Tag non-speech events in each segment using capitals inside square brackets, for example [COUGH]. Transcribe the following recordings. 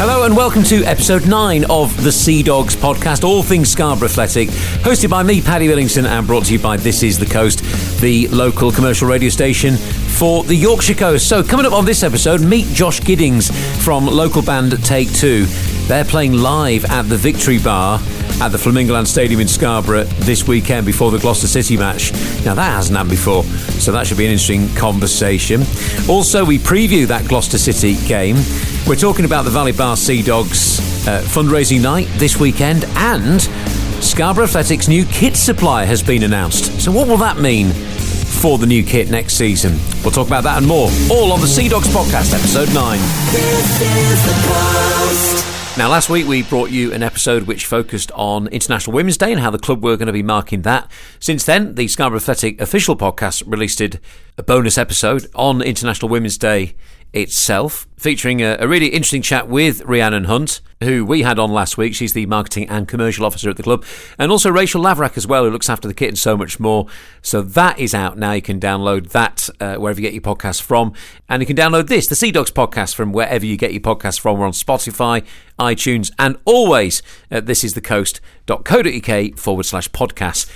Hello and welcome to episode 9 of the Sea Dogs podcast, all things Scarborough Athletic, hosted by me, Paddy Billington, and brought to you by This Is the Coast, the local commercial radio station for the Yorkshire Coast. So, coming up on this episode, meet Josh Giddings from local band Take Two. They're playing live at the Victory Bar at the Flamingoland Stadium in Scarborough this weekend before the Gloucester City match. Now, that hasn't happened before, so that should be an interesting conversation. Also, we preview that Gloucester City game. We're talking about the Valley Bar Sea Dogs uh, fundraising night this weekend, and Scarborough Athletics' new kit supplier has been announced. So, what will that mean for the new kit next season? We'll talk about that and more, all on the Sea Dogs podcast, episode 9. Now, last week we brought you an episode which focused on International Women's Day and how the club were going to be marking that. Since then, the Scarborough Athletic official podcast released a bonus episode on International Women's Day itself, featuring a, a, really interesting chat with Rhiannon Hunt, who we had on last week. She's the marketing and commercial officer at the club, and also Rachel Lavrak as well, who looks after the kit and so much more. So that is out now. You can download that uh, wherever you get your podcast from, and you can download this, the Sea Dogs podcast, from wherever you get your podcast from. We're on Spotify, iTunes, and always at thisisthecoast.co.uk forward slash podcast.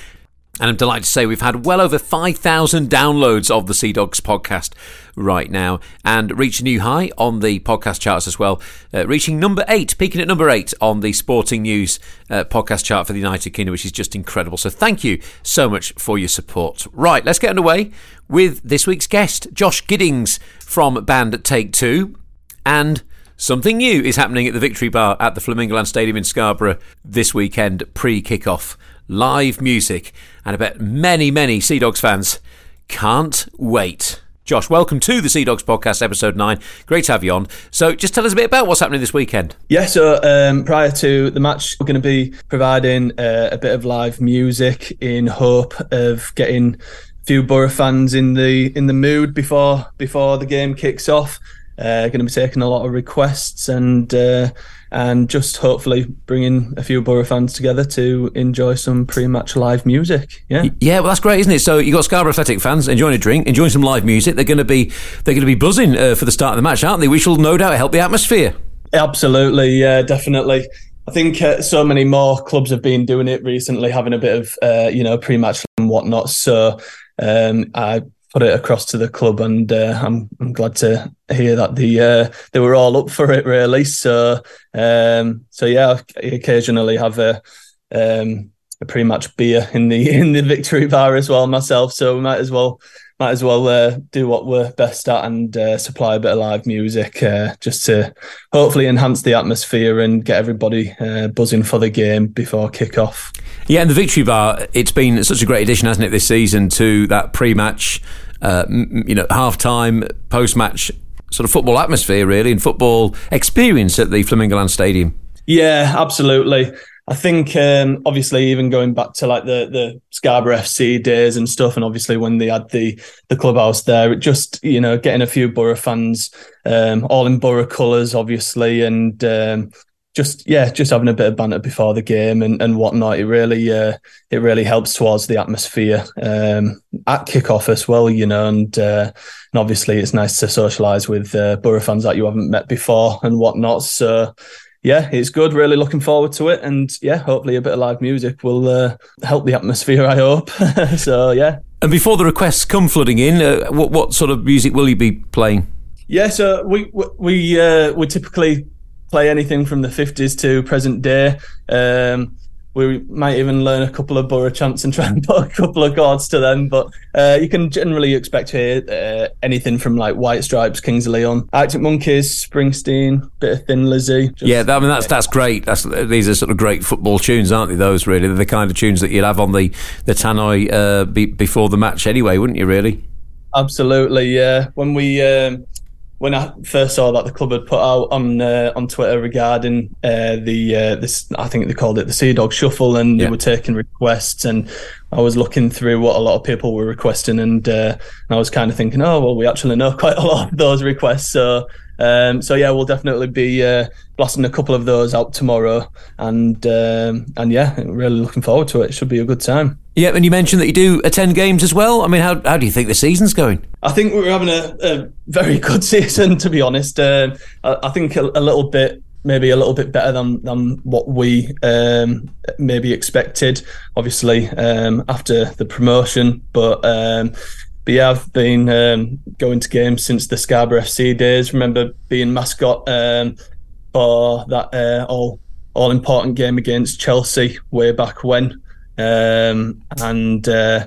And I'm delighted to say we've had well over 5,000 downloads of the Sea Dogs podcast right now and reached a new high on the podcast charts as well, uh, reaching number eight, peaking at number eight on the Sporting News uh, podcast chart for the United Kingdom, which is just incredible. So thank you so much for your support. Right, let's get underway with this week's guest, Josh Giddings from band Take Two. And something new is happening at the Victory Bar at the Flamingoland Stadium in Scarborough this weekend pre kick-off live music, and I bet many, many Sea Dogs fans can't wait. Josh, welcome to the Sea Dogs podcast, episode nine. Great to have you on. So, just tell us a bit about what's happening this weekend. Yeah, so um, prior to the match, we're going to be providing uh, a bit of live music in hope of getting a few Boro fans in the in the mood before before the game kicks off. Uh, going to be taking a lot of requests and uh, and just hopefully bringing a few Boro fans together to enjoy some pre-match live music. Yeah, yeah, well, that's great, isn't it? So you got Scarborough Athletic fans enjoying a drink, enjoying some live music. They're going to be they're going to be buzzing uh, for the start of the match, aren't they? We shall no doubt help the atmosphere. Absolutely, yeah, definitely. I think uh, so many more clubs have been doing it recently, having a bit of uh, you know pre-match and whatnot. So um, I put it across to the club, and uh, I'm I'm glad to hear that the uh, they were all up for it really. So um, so yeah, I occasionally have a um, a pre-match beer in the [LAUGHS] in the victory bar as well myself. So we might as well might as well uh, do what we're best at and uh, supply a bit of live music uh, just to hopefully enhance the atmosphere and get everybody uh, buzzing for the game before kick-off. Yeah, and the Victory Bar, it's been such a great addition, hasn't it, this season to that pre-match, uh, you know, half-time, post-match sort of football atmosphere, really, and football experience at the Flamingoland Stadium. Yeah, absolutely. I think um, obviously even going back to like the the Scarborough FC days and stuff, and obviously when they had the the clubhouse there, it just you know getting a few Boro fans, um, all in Boro colours, obviously, and um, just yeah, just having a bit of banter before the game and, and whatnot. It really uh, it really helps towards the atmosphere um, at kickoff as well, you know, and uh, and obviously it's nice to socialise with uh, Boro fans that you haven't met before and whatnot. So yeah, it's good. Really looking forward to it, and yeah, hopefully a bit of live music will uh, help the atmosphere. I hope. [LAUGHS] so yeah. And before the requests come flooding in, uh, what what sort of music will you be playing? Yeah, so we we uh, we typically play anything from the fifties to present day. Um, we might even learn a couple of Boro chants and try and put a couple of chords to them. But uh, you can generally expect to hear uh, anything from like White Stripes, Kings of Leon, Arctic Monkeys, Springsteen, bit of Thin Lizzy. Just, yeah, I mean that's that's great. That's these are sort of great football tunes, aren't they? Those really, They're the kind of tunes that you'd have on the the tannoy uh, be, before the match anyway, wouldn't you? Really? Absolutely, yeah. When we um, when I first saw that the club had put out on uh, on Twitter regarding uh, the uh, this, I think they called it the Sea Dog Shuffle, and yeah. they were taking requests, and I was looking through what a lot of people were requesting, and, uh, and I was kind of thinking, oh well, we actually know [LAUGHS] quite a lot of those requests, so um, so yeah, we'll definitely be uh, blasting a couple of those out tomorrow, and um, and yeah, really looking forward to it. It should be a good time. Yeah, and you mentioned that you do attend games as well. I mean, how how do you think the season's going? I think we're having a, a very [LAUGHS] good season, to be honest. Uh, I, I, think a, a, little bit maybe a little bit better than than what we um, maybe expected. Obviously, um, after the promotion, but um, but yeah, I've been um, going to games since the Scarborough FC days. Remember being mascot um, for that uh, all all important game against Chelsea way back when, um, and uh,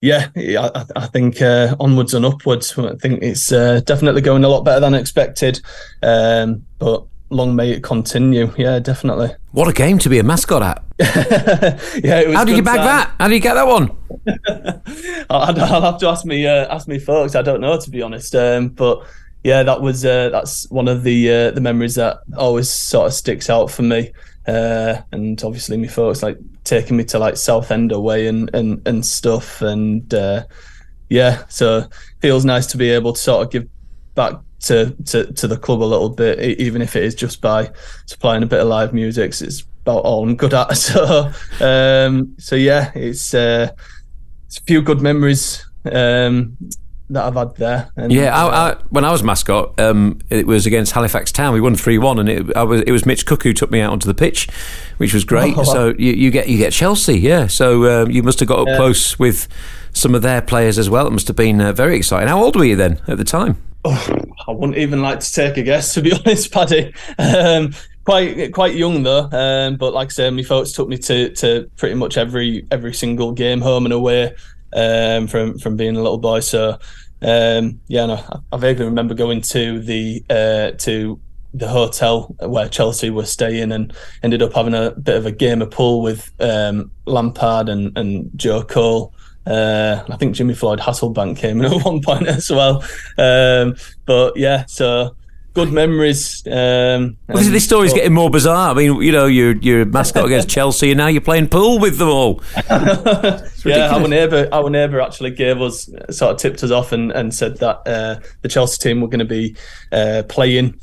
yeah, I, I think uh, onwards and upwards. I think it's uh, definitely going a lot better than expected, um, but long may it continue. Yeah, definitely. What a game to be a mascot at! [LAUGHS] yeah, how did you bag time. that? How did you get that one? [LAUGHS] I'll, I'll, have to ask me uh, ask me folks. I don't know to be honest, um, but yeah, that was uh, that's one of the uh, the memories that always sort of sticks out for me. Uh, and obviously, my folks like taking me to like Southend away and and and stuff, and uh, yeah, so feels nice to be able to sort of give back to, to to the club a little bit, even if it is just by supplying a bit of live music. It's about all I'm good at. [LAUGHS] So um, so yeah, it's uh, it's a few good memories um, that I've had there. And, yeah, I, uh, I, when I was mascot, um, it was against Halifax Town. We won three one, and it, was, it was Mitch Cook who took me out onto the pitch, which was great. [LAUGHS] Oh, so you, you, get you get Chelsea, yeah. So um, you must have got up yeah. close with some of their players as well. It must have been uh, very exciting. How old were you then at the time? Oh, I wouldn't even like to take a guess, to be [LAUGHS] honest, Paddy. Um, quite quite young though, um, but like I said, my folks took me to to pretty much every every single game, home and away, um, from from being a little boy. So um, yeah, no, I, I vaguely remember going to the uh, to the hotel where Chelsea were staying and ended up having a bit of a game of pool with um, Lampard and, and Joe Cole. Uh, I think Jimmy Floyd Hasselbaink came in [LAUGHS] at one point as well. Um, but yeah, so good memories. Um, this story's getting more bizarre. I mean, you know, you're you're mascot [LAUGHS] against Chelsea, and now you're playing pool with them all. [LAUGHS] yeah, our neighbour, our neighbour actually gave us sort of tipped us off and, and said that uh, the Chelsea team were going to be uh, playing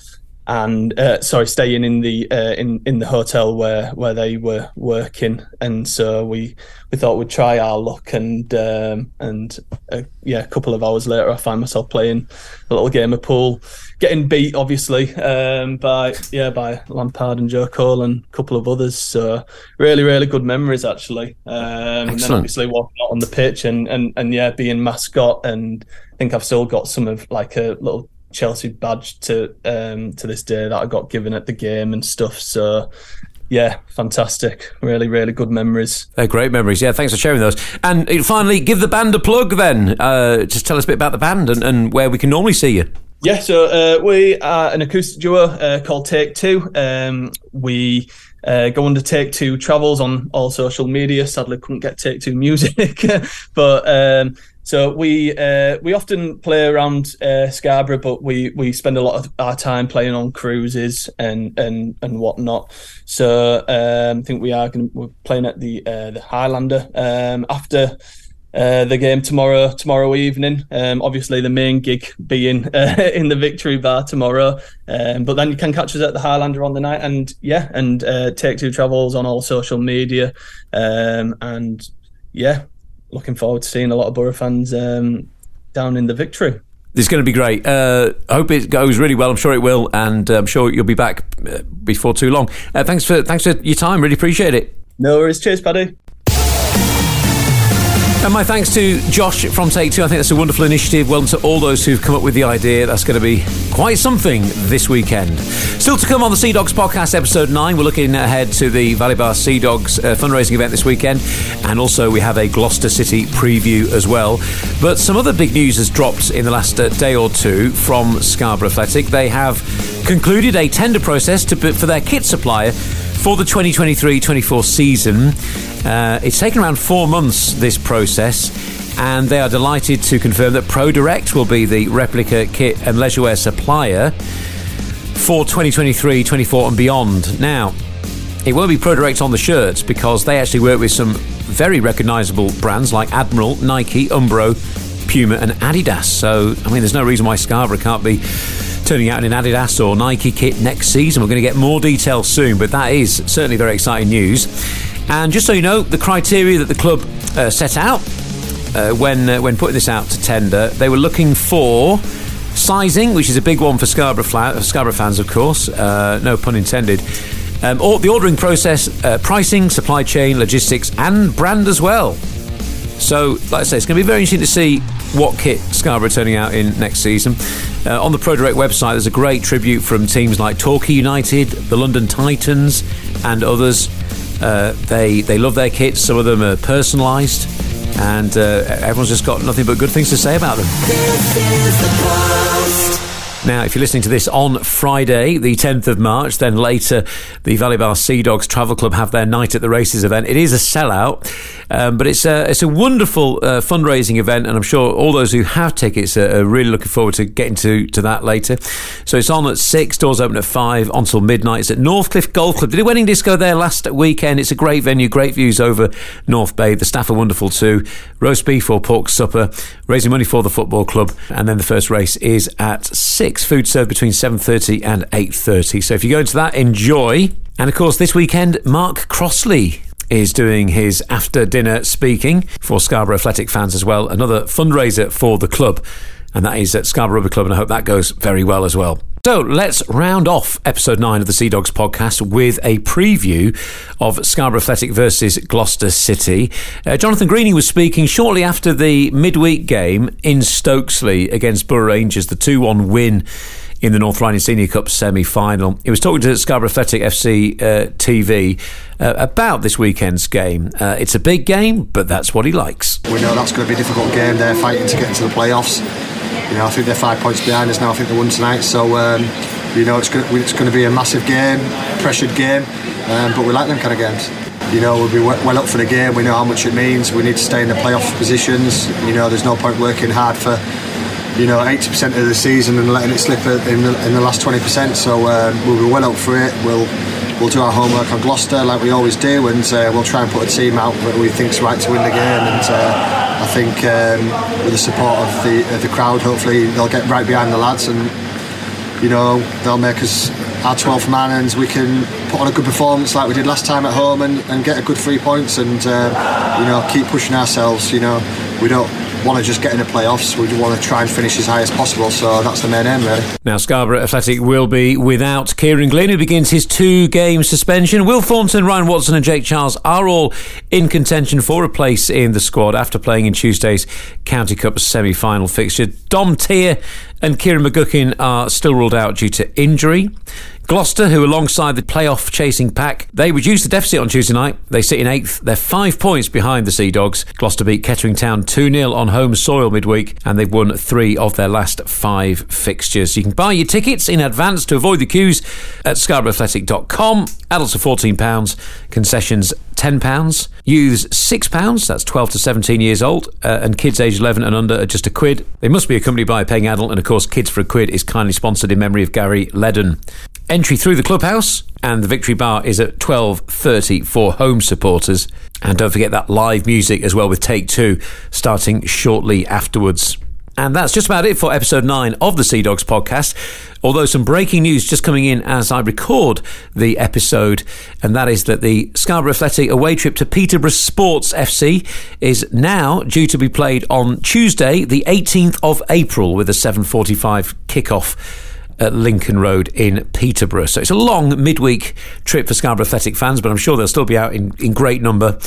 and uh, sorry, staying in the uh, in in the hotel where where they were working, and so we we thought we'd try our luck, and um, and uh, yeah, a couple of hours later, I find myself playing a little game of pool, getting beat obviously um, by yeah by Lampard and Joe Cole and a couple of others. So really, really good memories actually. Um, and then obviously walking out on the pitch and and and yeah, being mascot, and I think I've still got some of like a little Chelsea badge to um, to this day that I got given at the game and stuff. So yeah, fantastic. Really, really good memories. They're great memories. Yeah, thanks for sharing those. And uh, finally, give the band a plug then. Uh, just tell us a bit about the band and, and where we can normally see you. Yeah, so uh, we are an acoustic duo uh, called Take Two. Um, we uh, go under Take Two Travels on all social media. Sadly, couldn't get Take Two music, [LAUGHS] but um, so we uh, we often play around uh, Scarborough, but we we spend a lot of our time playing on cruises and and and whatnot. So um, I think we are going we're playing at the uh, the Highlander um, after. Uh, the game tomorrow tomorrow evening. Um, obviously, the main gig being [LAUGHS] uh, in the Victory Bar tomorrow, um, but then you can catch us at the Highlander on the night. And yeah, and uh, Take Two Travels on all social media, um, and yeah, looking forward to seeing a lot of Boro fans um, down in the victory. It's going to be great. Uh, I hope it goes really well. I'm sure it will, and uh, I'm sure you'll be back uh, before too long. Uh, thanks for thanks for your time. Really appreciate it. No worries. Cheers, Paddy. And my thanks to Josh from Take Two. I think that's a wonderful initiative. Well to all those who've come up with the idea. That's going to be quite something this weekend. Still to come on the Sea Dogs podcast, episode 9. We're looking ahead to the Valley Bar Sea Dogs uh, fundraising event this weekend. And also, we have a Gloucester City preview as well. But some other big news has dropped in the last uh, day or two from Scarborough Athletic. They have concluded a tender process to, for their kit supplier for the 2023 24 season. Uh, it's taken around four months, this process, and they are delighted to confirm that ProDirect will be the replica kit and leisurewear supplier for 2023 24 and beyond. Now, it won't be ProDirect on the shirts because they actually work with some very recognisable brands like Admiral, Nike, Umbro, Puma, and Adidas. So, I mean, there's no reason why Scarborough can't be turning out in an Adidas or Nike kit next season. We're going to get more details soon, but that is certainly very exciting news. And just so you know, the criteria that the club uh, set out uh, when uh, when putting this out to tender, they were looking for sizing, which is a big one for Scarborough, fla- Scarborough fans, of course, uh, no pun intended. Um, or the ordering process, uh, pricing, supply chain, logistics, and brand as well. So, like I say, it's going to be very interesting to see what kit Scarborough are turning out in next season. Uh, on the ProDirect website, there's a great tribute from teams like Torquay United, the London Titans, and others. Uh, they they love their kits. Some of them are personalised, and uh, everyone's just got nothing but good things to say about them. Now, if you're listening to this on Friday, the 10th of March, then later the Valley Bar Sea Dogs Travel Club have their Night at the Races event. It is a sellout, um, but it's a, it's a wonderful uh, fundraising event, and I'm sure all those who have tickets are, are, really looking forward to getting to, to that later. So it's on at 6, doors open at 5 until midnight. It's at Northcliffe Golf Club. Did a wedding disco there last weekend. It's a great venue, great views over North Bay. The staff are wonderful too. Roast beef or pork supper, raising money for the football club, and then the first race is at 6 food served between 7.30 and 8.30. So if you go into that, enjoy. And of course, this weekend, Mark Crossley is doing his after dinner speaking for Scarborough Athletic fans as well. Another fundraiser for the club. And that is at Scarborough Rugby Club, and I hope that goes very well as well. So let's round off episode 9 of the Sea Dogs podcast with a preview of Scarborough Athletic versus Gloucester City. Uh, Jonathan Greening was speaking shortly after the midweek game in Stokesley against Borough Rangers, the 2 1 win in the North Riding Senior Cup semi final. He was talking to Scarborough Athletic FC uh, TV uh, about this weekend's game. Uh, it's a big game, but that's what he likes. We know that's going to be a difficult game. They're fighting to get into the playoffs. You know, I think they're five points behind us now. I think they won tonight, so um, you know it's going, to, it's going to be a massive game, pressured game, um, but we like them kind of games. You know, we'll be well up for the game. We know how much it means. We need to stay in the playoff positions. You know, there's no point working hard for you know 80% of the season and letting it slip in the, in the last 20%. So um, we'll be well up for it. We'll we'll do our homework on Gloucester like we always do, and uh, we'll try and put a team out that we think's right to win the game. And uh, I think um, with the support of the of the crowd, hopefully they'll get right behind the lads, and you know they'll make us our 12th man, and we can put on a good performance like we did last time at home, and, and get a good three points, and uh, you know keep pushing ourselves. You know we don't want to just get in the playoffs. We want to try and finish as high as possible. So that's the main aim, really. Now, Scarborough Athletic will be without Kieran Glynn, who begins his two game suspension. Will Thornton, Ryan Watson, and Jake Charles are all in contention for a place in the squad after playing in Tuesday's County Cup semi final fixture. Dom Tier and Kieran McGuckin are still ruled out due to injury. Gloucester, who alongside the playoff chasing pack, they reduced the deficit on Tuesday night. They sit in eighth. They're five points behind the Sea Dogs. Gloucester beat Kettering Town 2 0 on home soil midweek, and they've won three of their last five fixtures. You can buy your tickets in advance to avoid the queues at scarboroughAthletic.com. Adults are £14, concessions £10. Youths £6, that's 12 to 17 years old, uh, and kids aged 11 and under are just a quid. They must be accompanied by a paying adult, and of course, Kids for a Quid is kindly sponsored in memory of Gary Ledden. Entry through the clubhouse and the Victory Bar is at 12.30 for home supporters. And don't forget that live music as well with Take Two starting shortly afterwards. And that's just about it for episode 9 of the Sea Dogs podcast. Although some breaking news just coming in as I record the episode, and that is that the Scarborough Athletic away trip to Peterborough Sports FC is now due to be played on Tuesday, the 18th of April, with a 7:45 kickoff at Lincoln Road in Peterborough. So it's a long midweek trip for Scarborough Athletic fans, but I'm sure they'll still be out in, in great number.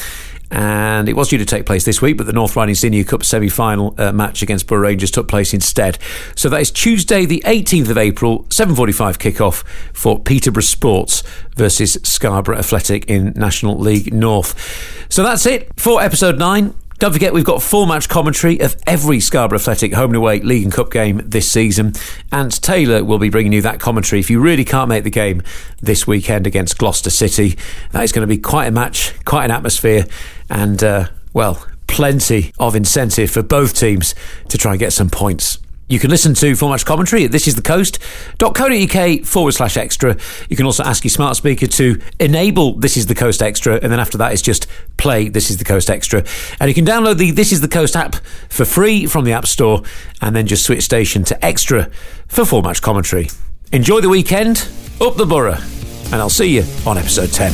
And it was due to take place this week, but the North Riding Senior Cup semi final uh, match against Borough Rangers took place instead. So that is Tuesday, the 18th of April, 7.45 kickoff for Peterborough Sports versus Scarborough Athletic in National League North. So that's it for episode 9. Don't forget, we've got full match commentary of every Scarborough Athletic home and away League and Cup game this season. And Taylor will be bringing you that commentary if you really can't make the game this weekend against Gloucester City. That is going to be quite a match, quite an atmosphere, and, uh, well, plenty of incentive for both teams to try and get some points. You can listen to full match commentary at thisisthecoast.co.uk forward slash extra. You can also ask your smart speaker to enable This is the Coast Extra, and then after that, it's just play This is the Coast Extra. And you can download the This is the Coast app for free from the App Store, and then just switch station to extra for full match commentary. Enjoy the weekend, up the Boro, and I'll see you on episode 10.